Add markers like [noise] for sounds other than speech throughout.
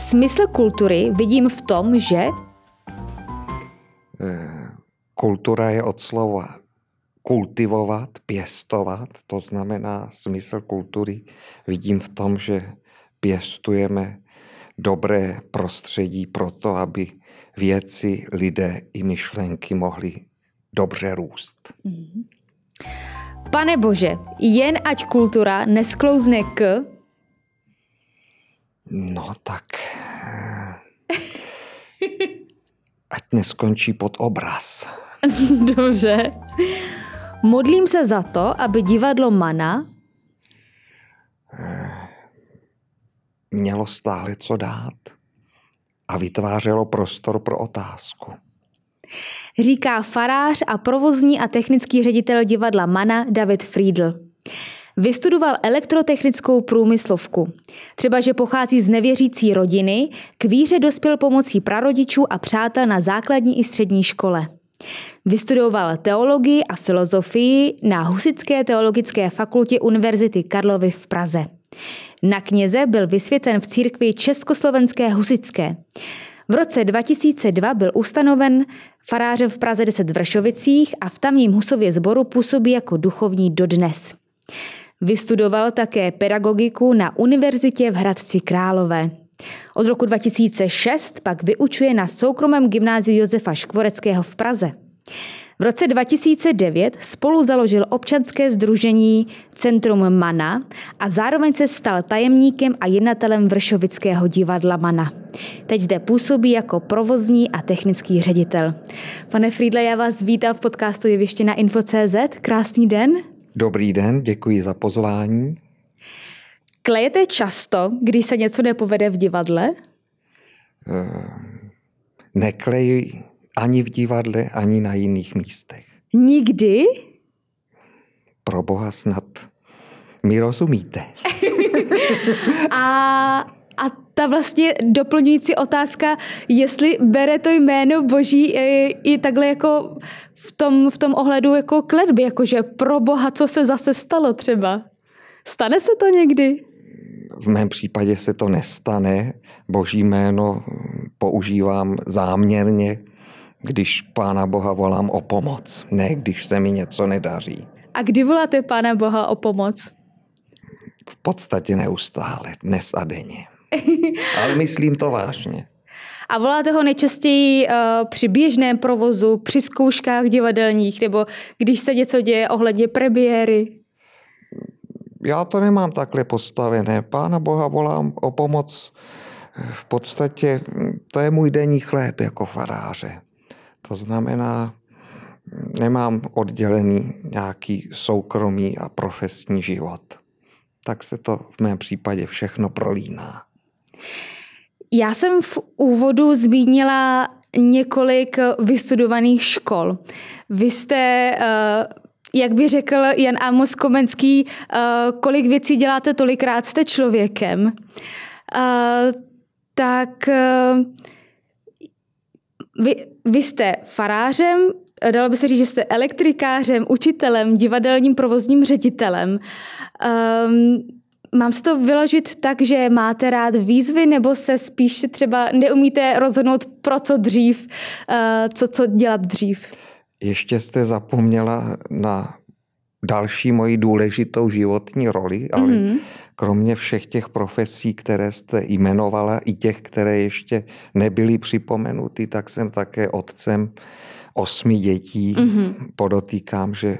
Smysl kultury vidím v tom, že Kultura je od slova kultivovat, pěstovat, to znamená smysl kultury vidím v tom, že pěstujeme dobré prostředí pro to, aby věci, lidé i myšlenky mohly dobře růst. Pane Bože, jen ať kultura nesklouzne k... No tak... eh, Ať neskončí pod obraz. [laughs] Dobře. Modlím se za to, aby divadlo Mana Mělo stále co dát a vytvářelo prostor pro otázku. říká farář a provozní a technický ředitel divadla Mana David Friedl. Vystudoval elektrotechnickou průmyslovku. Třeba, že pochází z nevěřící rodiny, k víře dospěl pomocí prarodičů a přátel na základní i střední škole. Vystudoval teologii a filozofii na Husické teologické fakultě Univerzity Karlovy v Praze. Na kněze byl vysvěcen v církvi Československé husické. V roce 2002 byl ustanoven farářem v Praze 10 v Vršovicích a v tamním husově sboru působí jako duchovní dodnes. Vystudoval také pedagogiku na univerzitě v Hradci Králové. Od roku 2006 pak vyučuje na soukromém gymnáziu Josefa Škvoreckého v Praze. V roce 2009 spolu založil občanské združení Centrum Mana a zároveň se stal tajemníkem a jednatelem Vršovického divadla Mana. Teď zde působí jako provozní a technický ředitel. Pane Friedle, já vás vítám v podcastu Jeviště na Info.cz. Krásný den. Dobrý den, děkuji za pozvání. Klejete často, když se něco nepovede v divadle? Nekleji ani v divadle, ani na jiných místech. Nikdy? Pro boha snad mi rozumíte. [laughs] A, a ta vlastně doplňující otázka, jestli bere to jméno Boží i, i takhle jako v tom, v tom ohledu jako kletby, jakože pro Boha, co se zase stalo třeba. Stane se to někdy? V mém případě se to nestane. Boží jméno používám záměrně, když Pána Boha volám o pomoc, ne když se mi něco nedaří. A kdy voláte Pána Boha o pomoc? V podstatě neustále, dnes a denně. [laughs] Ale myslím to vážně. A voláte ho nejčastěji uh, při běžném provozu, při zkouškách divadelních, nebo když se něco děje ohledně premiéry? Já to nemám takhle postavené. Pána Boha volám o pomoc. V podstatě to je můj denní chléb jako faráře. To znamená, nemám oddělený nějaký soukromý a profesní život. Tak se to v mém případě všechno prolíná. Já jsem v úvodu zmínila několik vystudovaných škol. Vy jste, eh, jak by řekl Jan Amos Komenský, eh, kolik věcí děláte, tolikrát jste člověkem. Eh, Tak vy, vy jste farářem, dalo by se říct, že jste elektrikářem, učitelem, divadelním provozním ředitelem. Um, mám si to vyložit tak, že máte rád výzvy, nebo se spíš třeba neumíte rozhodnout pro co dřív, uh, co, co dělat dřív? Ještě jste zapomněla na další moji důležitou životní roli, ale mm-hmm. kromě všech těch profesí, které jste jmenovala, i těch, které ještě nebyly připomenuty, tak jsem také otcem osmi dětí. Mm-hmm. Podotýkám, že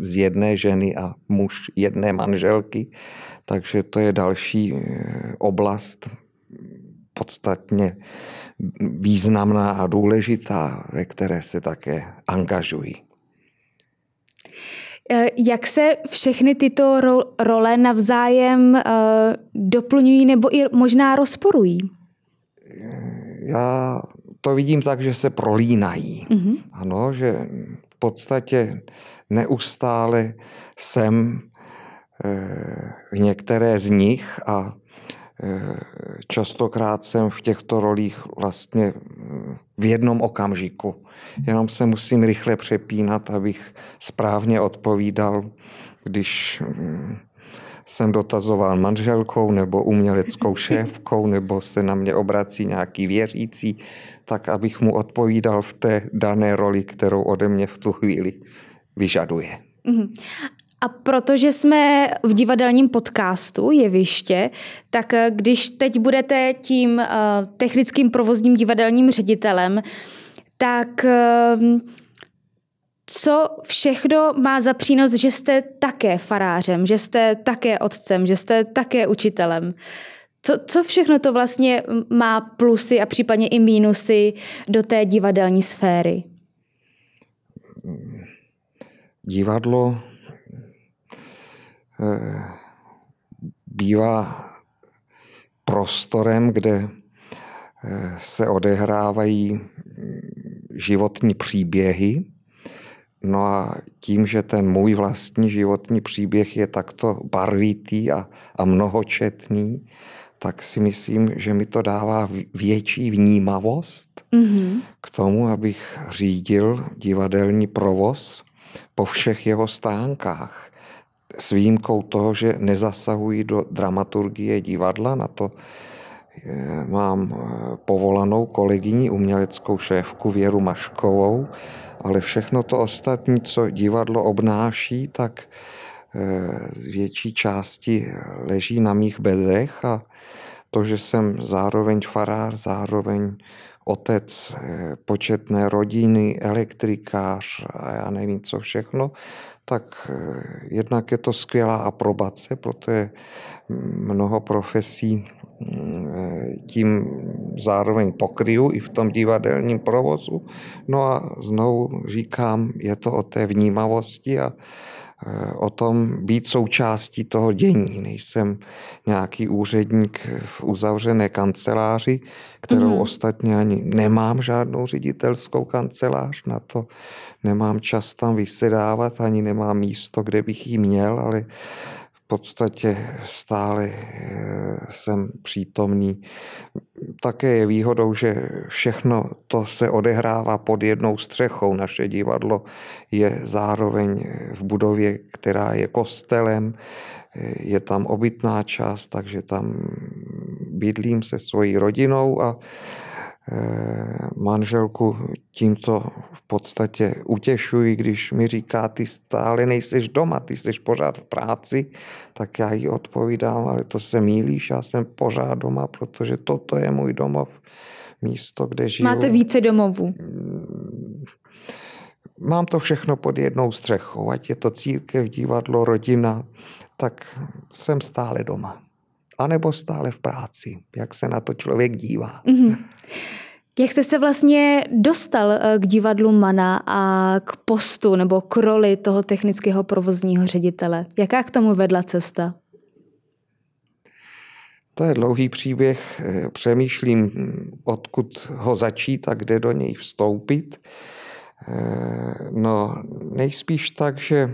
z jedné ženy a muž jedné manželky, takže to je další oblast podstatně významná a důležitá, ve které se také angažují. Jak se všechny tyto role navzájem doplňují nebo i možná rozporují? Já to vidím tak, že se prolínají. Mm-hmm. Ano, že v podstatě neustále jsem v některé z nich a častokrát jsem v těchto rolích vlastně v jednom okamžiku. Jenom se musím rychle přepínat, abych správně odpovídal, když jsem dotazoval manželkou nebo uměleckou [laughs] šéfkou, nebo se na mě obrací nějaký věřící, tak abych mu odpovídal v té dané roli, kterou ode mě v tu chvíli vyžaduje. Mhm. A protože jsme v divadelním podcastu Jeviště, tak eh, když teď budete tím uh, technickým provozním divadelním ředitelem, tak uh, co všechno má za přínos, že jste také farářem, že jste také otcem, že jste také učitelem? Co, co všechno to vlastně má plusy a případně i mínusy do té divadelní sféry? Divadlo eh, bývá prostorem, kde eh, se odehrávají životní příběhy, No a tím, že ten můj vlastní životní příběh je takto barvitý a, a mnohočetný, tak si myslím, že mi to dává větší vnímavost mm-hmm. k tomu, abych řídil divadelní provoz po všech jeho stránkách. S výjimkou toho, že nezasahují do dramaturgie divadla, na to eh, mám eh, povolanou kolegyni, uměleckou šéfku Věru Maškovou, ale všechno to ostatní, co divadlo obnáší, tak eh, z větší části leží na mých bedrech a to, že jsem zároveň farář, zároveň otec eh, početné rodiny, elektrikář a já nevím co všechno, tak eh, jednak je to skvělá aprobace, protože mnoho profesí tím zároveň pokryju i v tom divadelním provozu. No a znovu říkám, je to o té vnímavosti a o tom být součástí toho dění. Nejsem nějaký úředník v uzavřené kanceláři, kterou mm-hmm. ostatně ani nemám žádnou ředitelskou kancelář, na to nemám čas tam vysedávat, ani nemám místo, kde bych ji měl, ale podstatě stále eh, jsem přítomný. Také je výhodou, že všechno to se odehrává pod jednou střechou. Naše divadlo je zároveň v budově, která je kostelem, eh, je tam obytná část, takže tam bydlím se svojí rodinou a manželku tímto v podstatě utěšuji, když mi říká, ty stále nejseš doma, ty jsi pořád v práci, tak já jí odpovídám, ale to se mílíš, já jsem pořád doma, protože toto je můj domov, místo, kde žiju. Máte více domovů? Mm, mám to všechno pod jednou střechou, ať je to církev, divadlo, rodina, tak jsem stále doma anebo stále v práci, jak se na to člověk dívá. Mm-hmm. Jak jste se vlastně dostal eh, k divadlu Mana a k postu nebo k roli toho technického provozního ředitele? Jaká k tomu vedla cesta? To je dlouhý příběh. Eh, přemýšlím, odkud ho začít a kde do něj vstoupit. Eh, no, nejspíš tak, že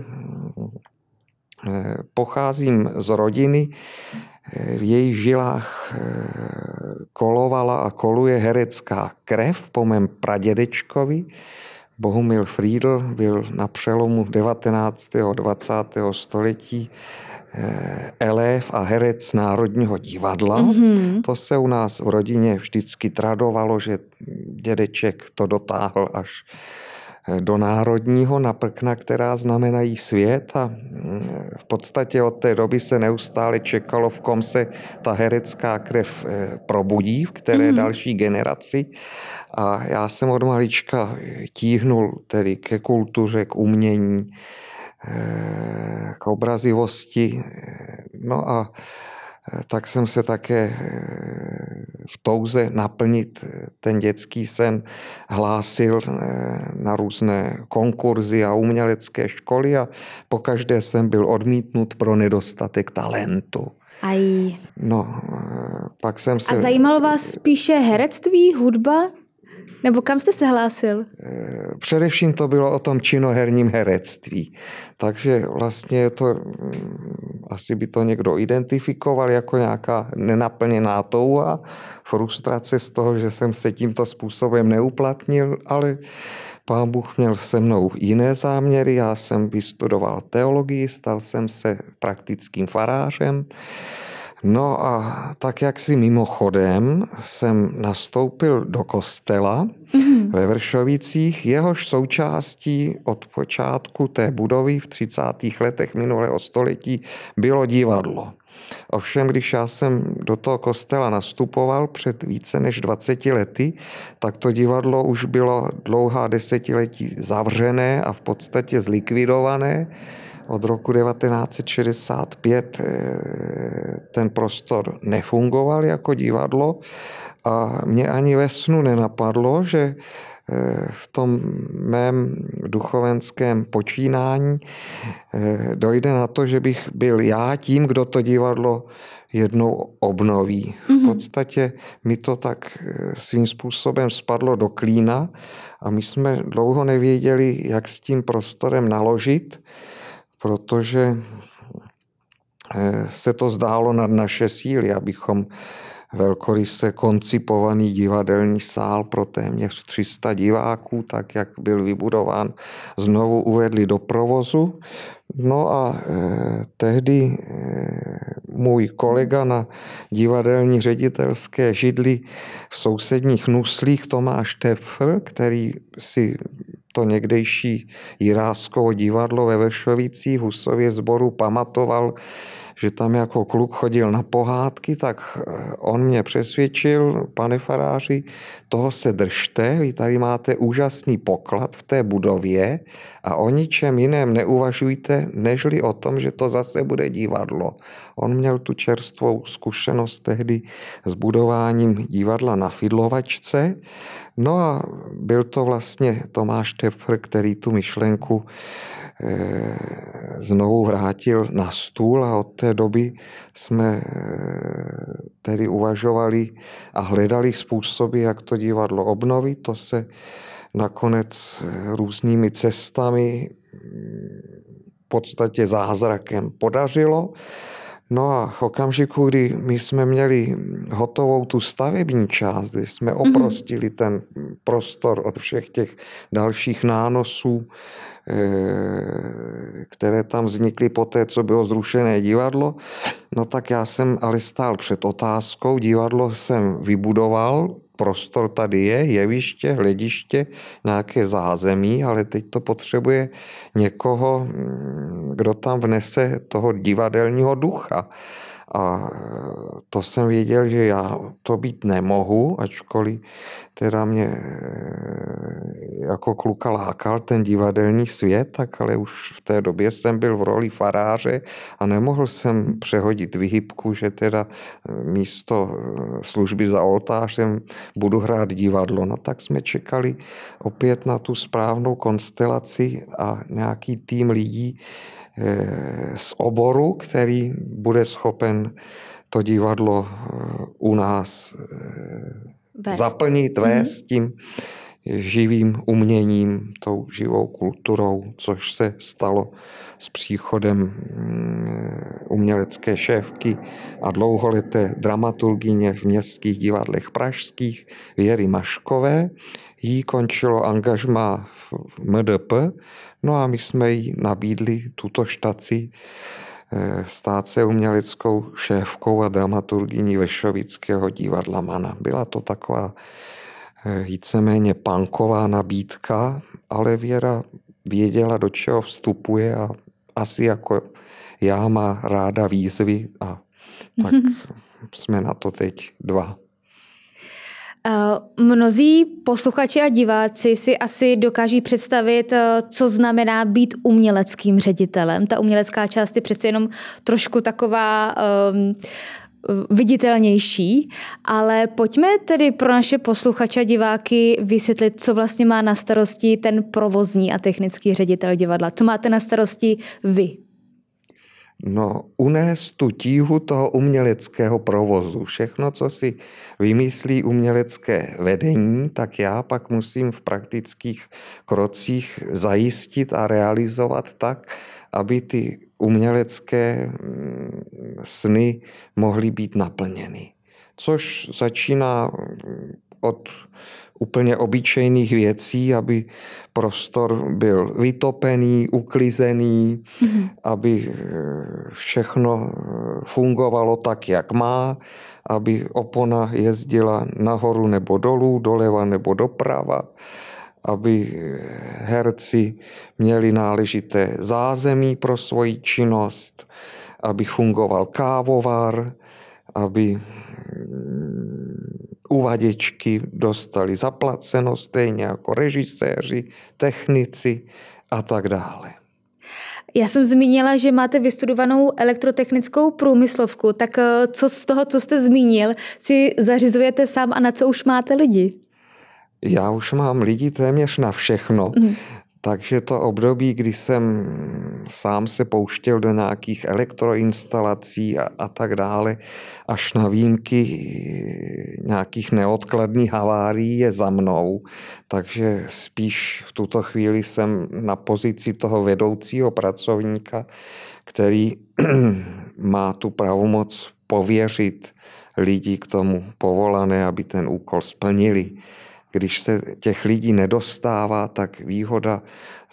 pocházím z rodiny, v jejich žilách eh, kolovala a koluje herecká krev po mém pradědečkovi. Bohumil Friedl byl na přelomu 19. a 20. století eh, elév a herec Národního divadla. Mm-hmm. To se u nás v rodině vždycky tradovalo, že dědeček to dotáhl až do národního na prkna, která znamenají svět a mm, v podstatě od té doby se neustále čekalo, v kom se ta herecká krev eh, probudí, v které mm-hmm. další generaci. A já jsem od malička tíhnul tedy ke kultuře, k umění, eh, k obrazivosti. No a tak jsem se také v touze naplnit eh, ten dětský sen hlásil na různé konkurzy a umělecké školy a pokaždé jsem byl odmítnut pro nedostatek talentu. Aj. No, pak jsem se... A zajímalo vás spíše herectví, hudba? Nebo kam jste se hlásil? Eh, především to bylo o tom činoherním herectví. Takže vlastně to, mm, asi by to někdo identifikoval jako nějaká nenaplněná touha, frustrace z toho, že jsem se tímto způsobem neuplatnil, ale pán Bůh měl se mnou jiné záměry, já jsem vystudoval teologii, stal jsem se praktickým farářem. No a tak jak si mimochodem jsem nastoupil do kostela mm-hmm. ve Vršovicích, jehož součástí od počátku té budovy v 30. letech minulého století bylo divadlo. Ovšem, když já jsem do toho kostela nastupoval před více než 20 lety, tak to divadlo už bylo dlouhá desetiletí zavřené a v podstatě zlikvidované. Od roku 1965 eh, ten prostor nefungoval jako divadlo a mě ani ve snu nenapadlo, že Eh, v tom mém duchovenském počínání eh, dojde na to, že bych byl já tím, kdo to divadlo jednou obnoví. V mhm. podstatě mi to tak svým způsobem spadlo do klína a my jsme dlouho nevěděli, jak s tím prostorem naložit, protože se to zdálo nad naše síly, abychom velkoryse koncipovaný divadelní sál pro téměř 300 diváků, tak jak byl vybudován, znovu uvedli do provozu. No a eh, tehdy eh, můj kolega na divadelní ředitelské židli v sousedních Nuslích Tomáš Tefr, který si to někdejší Jiráskovo divadlo ve Vršovicích Husově sboru pamatoval, že tam jako kluk chodil na pohádky, tak eh, on mě přesvědčil, pane faráři, toho se držte, vy tady máte úžasný poklad v té budově a o ničem jiném neuvažujte, nežli o tom, že to zase bude divadlo. On měl tu čerstvou zkušenost tehdy s budováním divadla na Fidlovačce, No a byl to vlastně Tomáš Tefr, který tu myšlenku znovu vrátil na stůl a od té doby jsme eh, tedy uvažovali a hledali způsoby, jak to divadlo obnovit. To se nakonec eh, různými cestami v podstatě zázrakem podařilo. No a v okamžiku, kdy my jsme měli hotovou tu stavební část, kdy jsme mhm. oprostili ten prostor od všech těch dalších nánosů, Eh, které tam vznikly po té, co bylo zrušené divadlo, no tak já jsem ale stál před otázkou, divadlo jsem vybudoval, prostor tady je, jeviště, hlediště, nějaké zázemí, ale teď to potřebuje někoho, mm, kdo tam vnese toho divadelního ducha. A to jsem věděl, že já to být nemohu, ačkoliv teda mě eh, jako kluka lákal ten divadelní svět, tak ale už v té době jsem byl v roli faráře a nemohl jsem přehodit vyhybku, že teda eh, místo eh, služby za oltářem budu hrát divadlo. No tak jsme čekali opět na tu správnou konstelaci a nějaký tým lidí, z oboru, který bude schopen to divadlo u nás vést. zaplnit, mhm. vést mm-hmm. tím živým uměním, tou živou kulturou, což se stalo s příchodem mm, umělecké šéfky a dlouholeté dramaturgině v městských divadlech pražských Věry Maškové. Jí končilo angažma v MDP, no a my jsme jí nabídli tuto štaci Eh, stát se uměleckou šéfkou a dramaturgyní Vešovického divadla Mana. Byla to taková eh, víceméně panková nabídka, ale Věra věděla, do čeho vstupuje a asi jako já má ráda výzvy a tak [laughs] jsme na to teď dva. Eh, mnozí posluchači a diváci si asi dokáží představit, eh, co znamená být uměleckým ředitelem. Ta umělecká část je přece jenom trošku taková um, viditelnější, ale pojďme tedy pro naše posluchače a diváky vysvětlit, co vlastně má na starosti ten provozní a technický ředitel divadla. Co máte na starosti vy? No, unést tu tíhu toho uměleckého provozu. Všechno, co si vymyslí umělecké vedení, tak já pak musím v praktických krocích zajistit a realizovat tak, aby ty umělecké mm, sny mohly být naplněny. Což začíná od úplně obyčejných věcí, aby prostor byl vytopený, uklizený, mm-hmm. aby eh, všechno eh, fungovalo tak, jak má, aby opona jezdila nahoru nebo dolů, doleva nebo doprava, aby eh, herci měli náležité zázemí pro svoji činnost, aby fungoval kávovar, aby uvaděčky dostali zaplaceno stejně jako režiséři, technici a tak dále. Já jsem zmínila, že máte vystudovanou elektrotechnickou průmyslovku, tak eh, co z toho, co jste zmínil, si zařizujete sám a na co už máte lidi? Já už mám lidi téměř na všechno. Mm. Takže to období, kdy jsem sám se pouštěl do nějakých elektroinstalací a, a tak dále, až na výjimky nějakých neodkladných havárií je za mnou. Takže spíš v tuto chvíli jsem na pozici toho vedoucího pracovníka, který [clears throat] má tu pravomoc pověřit lidi k tomu povolané, aby ten úkol splnili. Když se těch lidí nedostává, tak výhoda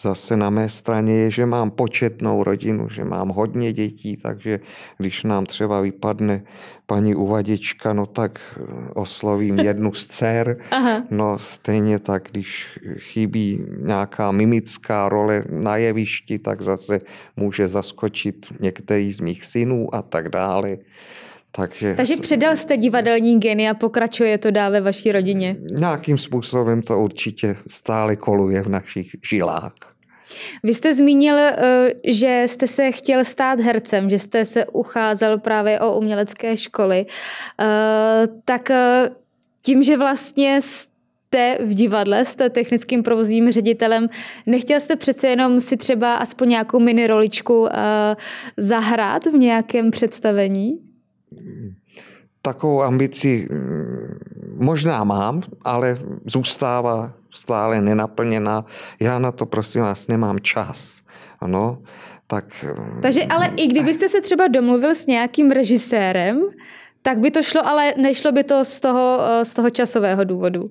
zase na mé straně je, že mám početnou rodinu, že mám hodně dětí, takže když nám třeba vypadne paní uvaděčka, no tak eh, oslovím [laughs] jednu z dcer. Aha. No stejně tak, když chybí nějaká mimická role na jevišti, tak zase může zaskočit některý z mých synů a tak dále. Takže, Takže předal jste divadelní geny a pokračuje to dál ve vaší rodině? Nějakým způsobem to určitě stále koluje v našich žilách. Vy jste zmínil, eh, že jste se chtěl stát hercem, že jste se ucházel právě o umělecké školy. Eh, tak eh, tím, že vlastně jste v divadle, jste technickým provozním ředitelem, nechtěl jste přece jenom si třeba aspoň nějakou mini roličku zahrát v nějakém představení? Takovou ambici mm, možná mám, ale zůstává stále nenaplněná. Já na to prosím vás nemám čas. Ano, tak... Takže ale i kdybyste se třeba domluvil s nějakým režisérem, tak by to šlo, ale nešlo by to z toho, eh, z toho časového důvodu.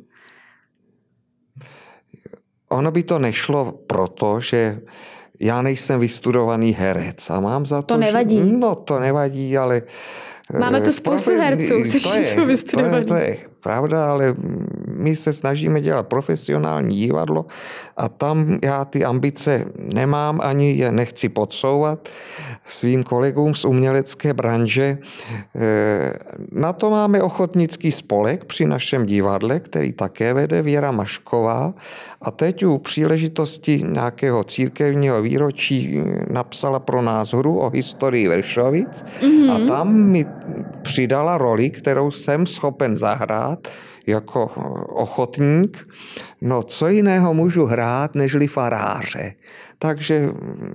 Ono by to nešlo proto, že já nejsem vystudovaný herec a mám za to, to nevadí. Že, no to nevadí, ale Máme tu eh, spoustu herců, kteří jsou vystudovaní. To je, to je pravda, ale my se snažíme dělat profesionální divadlo a tam já ty ambice nemám, ani je nechci podsouvat svým kolegům z umělecké branže. Eh, na to máme ochotnický spolek při našem divadle, který také vede Věra Mašková a teď u příležitosti nějakého církevního výročí napsala pro nás hru o historii Vršovic mm-hmm. a tam mi přidala roli, kterou jsem schopen zahrát jako ochotník. No co jiného můžu hrát, nežli faráře. Takže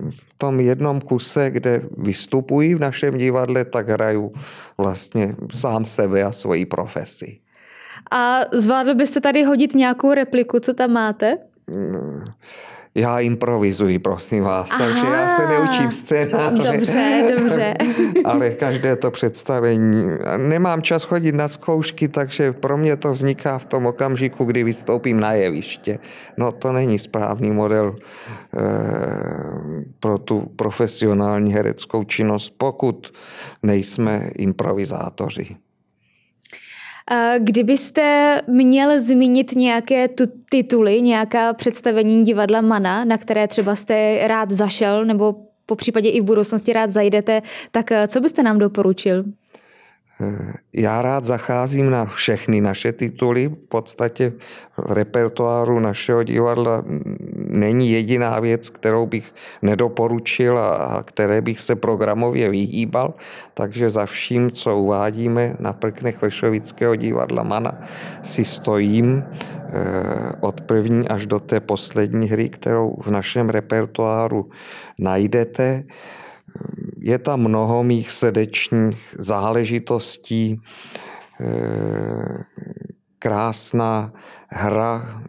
v tom jednom kuse, kde vystupuji v našem divadle, tak hraju vlastně sám sebe a svoji profesi. A zvládl byste tady hodit nějakou repliku, co tam máte? No já improvizuji, prosím vás, Aha, takže já se neučím scénáře. Dobře, dobře. [laughs] ale každé to představení. Nemám čas chodit na zkoušky, takže pro mě to vzniká v tom okamžiku, kdy vystoupím na jeviště. No to není správný model e, pro tu profesionální hereckou činnost, pokud nejsme improvizátoři. Kdybyste měl zmínit nějaké tu tituly, nějaká představení divadla Mana, na které třeba jste rád zašel nebo po případě i v budoucnosti rád zajdete, tak eh, co byste nám doporučil? Eh, já rád zacházím na všechny naše tituly. V podstatě v repertoáru našeho divadla není jediná věc, kterou bych nedoporučil a které bych se programově vyhýbal. Takže za vším, co uvádíme na prknech Vršovického divadla Mana, si stojím eh, od první až do té poslední hry, kterou v našem repertoáru najdete. Je tam mnoho mých srdečních záležitostí, eh, krásná hra,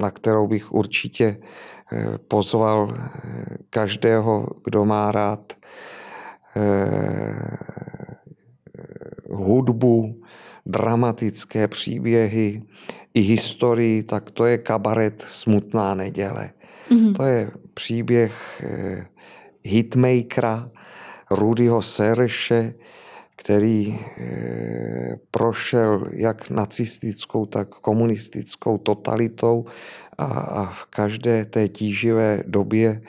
na kterou bych určitě eh, pozval eh, každého, kdo má rád hudbu, dramatické příběhy, i historii, tak to je kabaret Smutná neděle. Mm-hmm. To je příběh eh, hitmakera Rudyho Sereše, který eh, prošel jak nacistickou, tak komunistickou totalitou a, v každé té tíživé době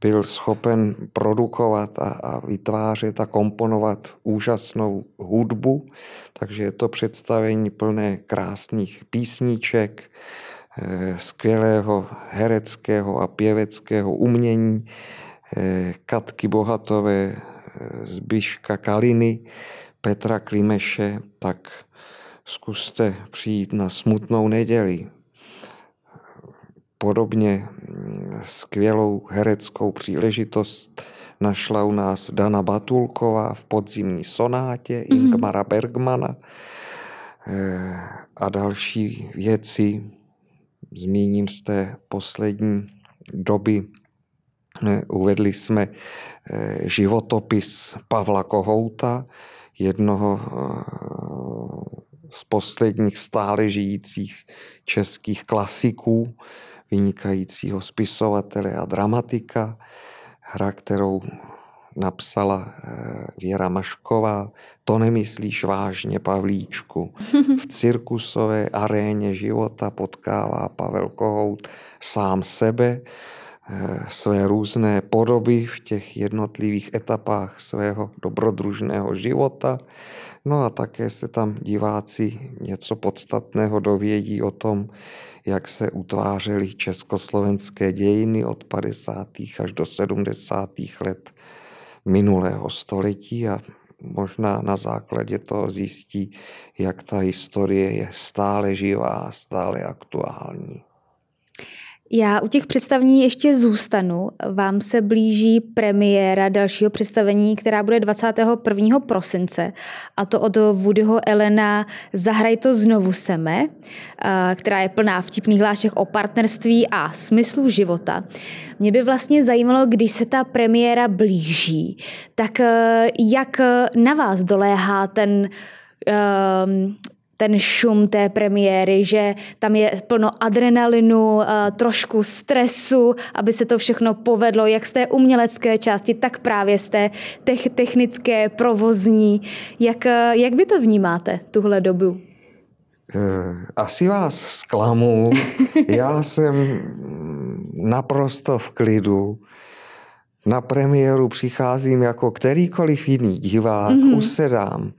byl schopen produkovat a, a vytvářet a komponovat úžasnou hudbu, takže je to představení plné krásných písniček, eh, skvělého hereckého a pěveckého umění, eh, Katky Bohatové, Zbyška Kaliny, Petra Klimeše, tak zkuste přijít na smutnou neděli. Podobně mm, skvělou hereckou příležitost našla u nás Dana Batulková v podzimní sonátě mm-hmm. Ingmara Bergmana eh, a další věci. Zmíním z té poslední doby. Eh, uvedli jsme eh, životopis Pavla Kohouta, jednoho z posledních stále žijících českých klasiků, vynikajícího spisovatele a dramatika, hra, kterou napsala eh, Věra Mašková, to nemyslíš vážně, Pavlíčku. [laughs] V cirkusové aréně života potkává Pavel Kohout sám sebe, eh, své různé podoby v těch jednotlivých etapách svého dobrodružného života. No a také se tam diváci něco podstatného dovědí o tom, jak se utvářely československé dějiny od 50. až do 70. let minulého století a možná na základě toho zjistí, jak ta historie je stále živá, stále aktuální. Já u těch představení ještě zůstanu. Vám se blíží premiéra dalšího představení, která bude 21. prosince, a to od Woodyho Elena Zahraj to znovu seme, která je plná vtipných hlášek o partnerství a smyslu života. Mě by vlastně zajímalo, když se ta premiéra blíží, tak e, jak na vás doléhá ten um, ten šum té premiéry, že tam je plno adrenalinu, eh, trošku stresu, aby se to všechno povedlo, jak z té umělecké části, tak právě z té technické, provozní. Jak, eh, jak vy to vnímáte, tuhle dobu? Eh, asi vás zklamu. [laughs] Já jsem naprosto v klidu. Na premiéru přicházím jako kterýkoliv jiný divák, mm-hmm. usedám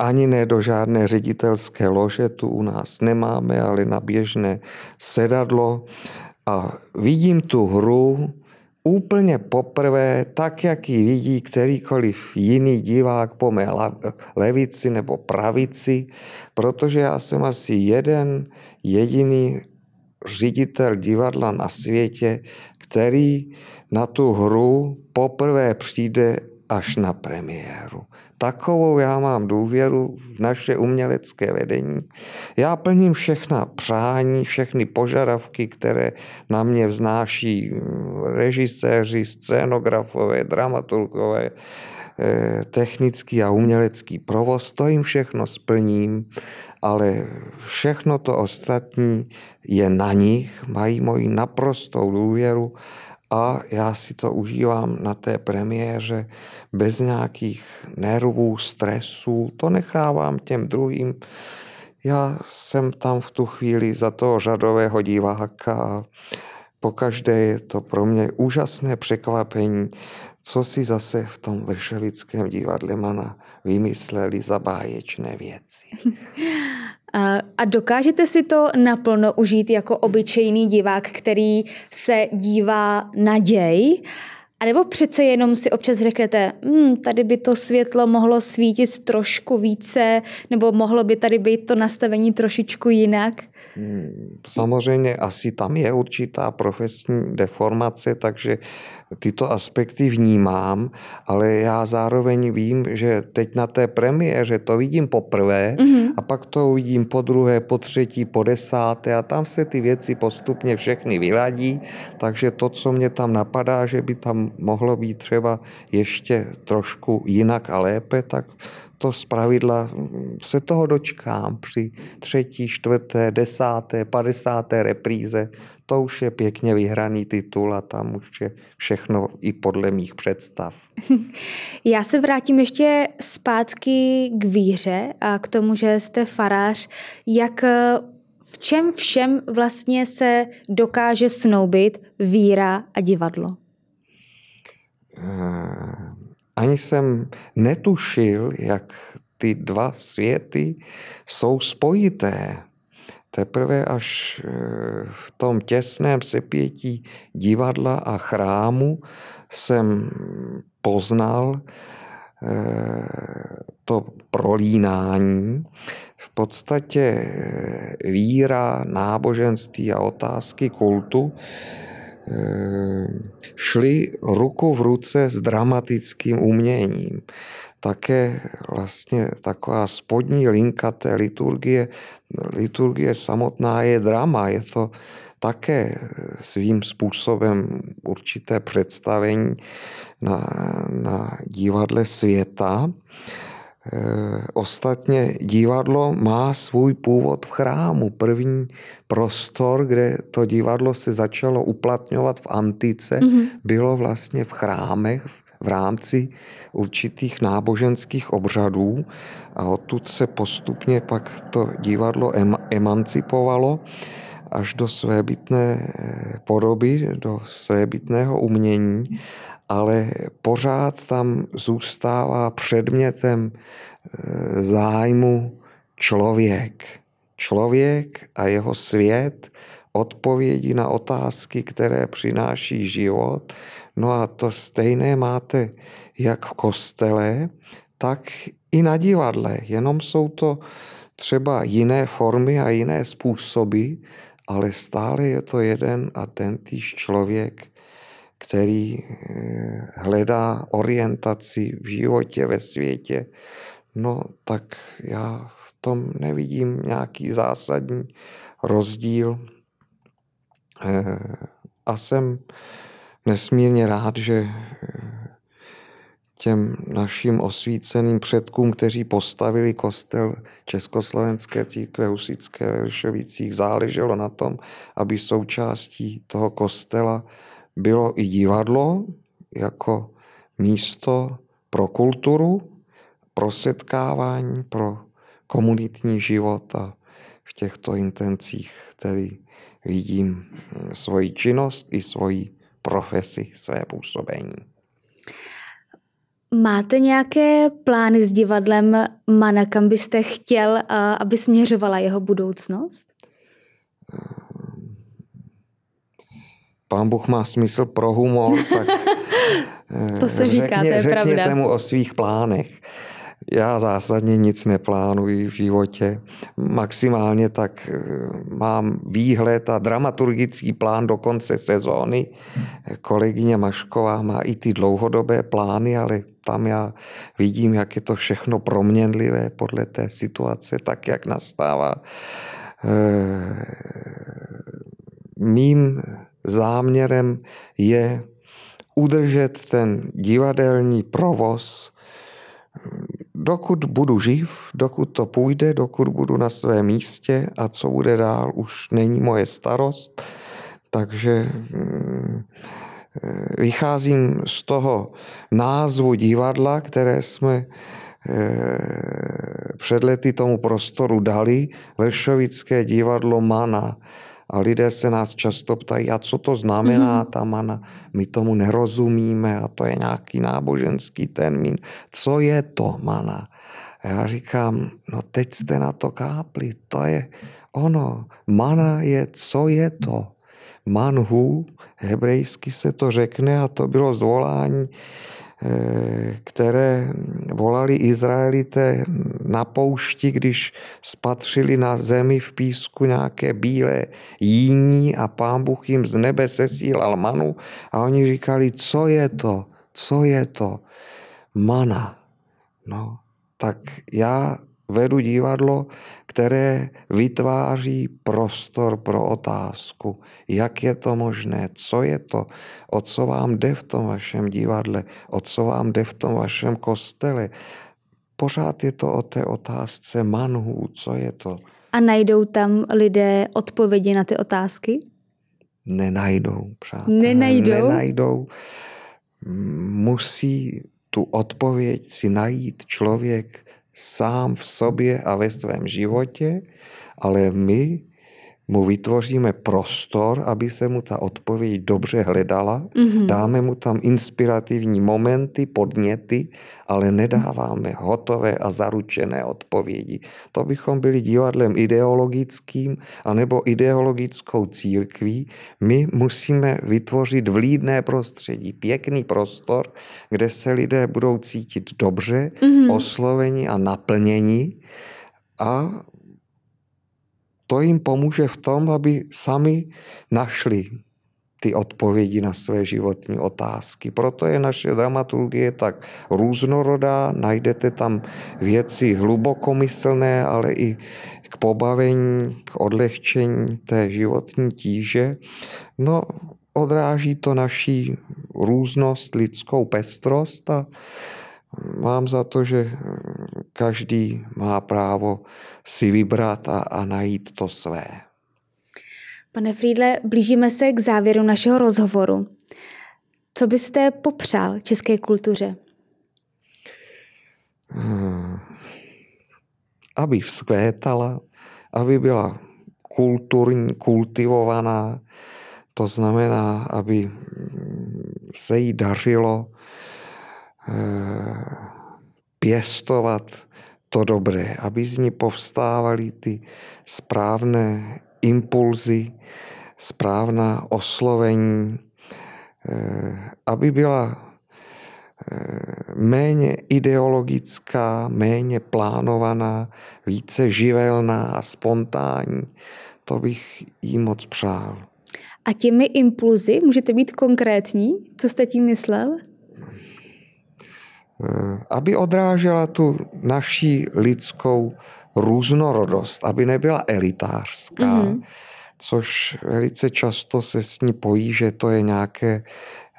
ani ne do žádné ředitelské lože, tu u nás nemáme, ale na běžné sedadlo a vidím tu hru úplně poprvé, tak, jak ji vidí kterýkoliv jiný divák po mé levici nebo pravici, protože já jsem asi jeden jediný ředitel divadla na světě, který na tu hru poprvé přijde až na premiéru. Takovou já mám důvěru v naše umělecké vedení. Já plním všechna přání, všechny požadavky, které na mě vznáší režiséři, scénografové, dramaturgové, eh, technický a umělecký provoz, to jim všechno splním, ale všechno to ostatní je na nich, mají moji naprostou důvěru a já si to užívám na té premiéře bez nějakých nervů, stresů, to nechávám těm druhým. Já jsem tam v tu chvíli za toho řadového diváka a pokaždé je to pro mě úžasné překvapení, co si zase v tom vršovickém divadle Mana vymysleli za báječné věci. [laughs] A dokážete si to naplno užít jako obyčejný divák, který se dívá na děj? A nebo přece jenom si občas řeknete, hm, tady by to světlo mohlo svítit trošku více, nebo mohlo by tady být to nastavení trošičku jinak? Hmm, samozřejmě asi tam je určitá profesní deformace, takže tyto aspekty vnímám, ale já zároveň vím, že teď na té premiéře to vidím poprvé mm-hmm. a pak to uvidím po druhé, po třetí, po desáté a tam se ty věci postupně všechny vyladí, takže to, co mě tam napadá, že by tam mohlo být třeba ještě trošku jinak a lépe, tak to zpravidla se toho dočkám při třetí, čtvrté, desáté, padesáté repríze. To už je pěkně vyhraný titul a tam už je všechno i podle mých představ. [laughs] Já se vrátím ještě zpátky k víře a k tomu, že jste farář. Jak v čem všem vlastně se dokáže snoubit víra a divadlo? Eh, ani jsem netušil, jak ty dva světy jsou spojité. Teprve až eh, v tom těsném sepětí divadla a chrámu jsem poznal eh, to prolínání. V podstatě eh, víra, náboženství a otázky kultu šly ruku v ruce s dramatickým uměním. Také vlastně taková spodní linka té liturgie, liturgie samotná je drama, je to také svým způsobem určité představení na, na divadle světa. Eh, ostatně divadlo má svůj původ v chrámu. První prostor, kde to divadlo se začalo uplatňovat v antice, mm-hmm. bylo vlastně v chrámech, v rámci určitých náboženských obřadů a odtud se postupně pak to divadlo emancipovalo až do svébytné eh, podoby, do svébytného umění ale pořád tam zůstává předmětem eh, zájmu člověk. Člověk a jeho svět, odpovědi na otázky, které přináší život. No a to stejné máte jak v kostele, tak i na divadle. Jenom jsou to třeba jiné formy a jiné způsoby, ale stále je to jeden a ten týž člověk, který eh, hledá orientaci v životě, ve světě, no tak já v tom nevidím nějaký zásadní rozdíl. Eh, a jsem nesmírně rád, že eh, těm našim osvíceným předkům, kteří postavili kostel Československé církve husické ve Vršovicích, záleželo na tom, aby součástí toho kostela bylo i divadlo jako místo pro kulturu, pro setkávání, pro komunitní život a v těchto intencích tedy vidím svoji činnost i svoji profesi, své působení. Máte nějaké plány s divadlem Mana, kam byste chtěl, aby směřovala jeho budoucnost? Pán Bůh má smysl pro humor, [laughs] tak to se říká, řekně, to je řekněte pravda. mu o svých plánech. Já zásadně nic neplánuji v životě. Maximálně tak eh, mám výhled a dramaturgický plán do konce sezóny. Kolegyně Mašková má i ty dlouhodobé plány, ale tam já vidím, jak je to všechno proměnlivé podle té situace, tak jak nastává. Eh, mým záměrem je udržet ten divadelní provoz, dokud budu živ, dokud to půjde, dokud budu na svém místě a co bude dál, už není moje starost. Takže mm, vycházím z toho názvu divadla, které jsme eh, před lety tomu prostoru dali, Vršovické divadlo Mana. A lidé se nás často ptají, a co to znamená mm-hmm. ta mana? My tomu nerozumíme a to je nějaký náboženský termín. Co je to mana? A já říkám, no teď jste na to kápli, to je ono. Mana je, co je to? Manhu, hebrejsky se to řekne a to bylo zvolání které volali Izraelité na poušti, když spatřili na zemi v písku nějaké bílé jíní a pán Bůh jim z nebe sesílal manu a oni říkali, co je to, co je to? Mana. No, tak já vedu divadlo, které vytváří prostor pro otázku, jak je to možné, co je to, o co vám jde v tom vašem divadle, o co vám jde v tom vašem kostele. pořád je to o té otázce manhů, co je to. A najdou tam lidé odpovědi na ty otázky? Nenajdou, přátelé. Nenajdou? Nenajdou. Musí tu odpověď si najít člověk sám v sobě a ve svém životě, ale my mu vytvoříme prostor, aby se mu ta odpověď dobře hledala. Mm-hmm. Dáme mu tam inspirativní momenty, podněty, ale nedáváme hotové a zaručené odpovědi. To bychom byli divadlem ideologickým anebo ideologickou církví. My musíme vytvořit vlídné prostředí, pěkný prostor, kde se lidé budou cítit dobře, mm-hmm. osloveni a naplněni a to jim pomůže v tom, aby sami našli ty odpovědi na své životní otázky. Proto je naše dramaturgie tak různorodá, najdete tam věci hlubokomyslné, ale i k pobavení, k odlehčení té životní tíže. No, odráží to naší různost, lidskou pestrost a mám za to, že každý má právo si vybrat a, a najít to své. Pane Friedle, blížíme se k závěru našeho rozhovoru. Co byste popřál české kultuře? Hmm. Aby vzkvétala, aby byla kulturní, kultivovaná, to znamená, aby se jí dařilo eh, pěstovat to dobré, aby z ní povstávaly ty správné impulzy, správná oslovení, eh, aby byla eh, méně ideologická, méně plánovaná, více živelná a spontánní. To bych jí moc přál. A těmi impulzy můžete být konkrétní? Co jste tím myslel? Eh, aby odrážela tu naší lidskou různorodost, aby nebyla elitářská, mm-hmm. což velice často se s ní pojí, že to je nějaké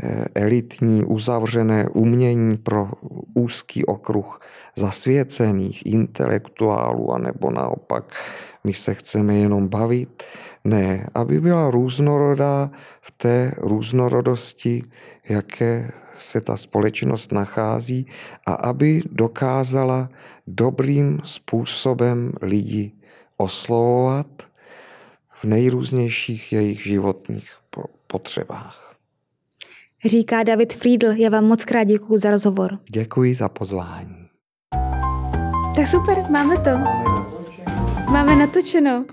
eh, elitní, uzavřené umění pro úzký okruh zasvěcených intelektuálů, anebo naopak my se chceme jenom bavit. Ne, aby byla různorodá v té různorodosti, jaké se ta společnost nachází a aby dokázala dobrým způsobem lidi oslovovat v nejrůznějších jejich životních potřebách. Říká David Friedl, já vám moc krát děkuji za rozhovor. Děkuji za pozvání. Tak super, máme to. Máme natočeno.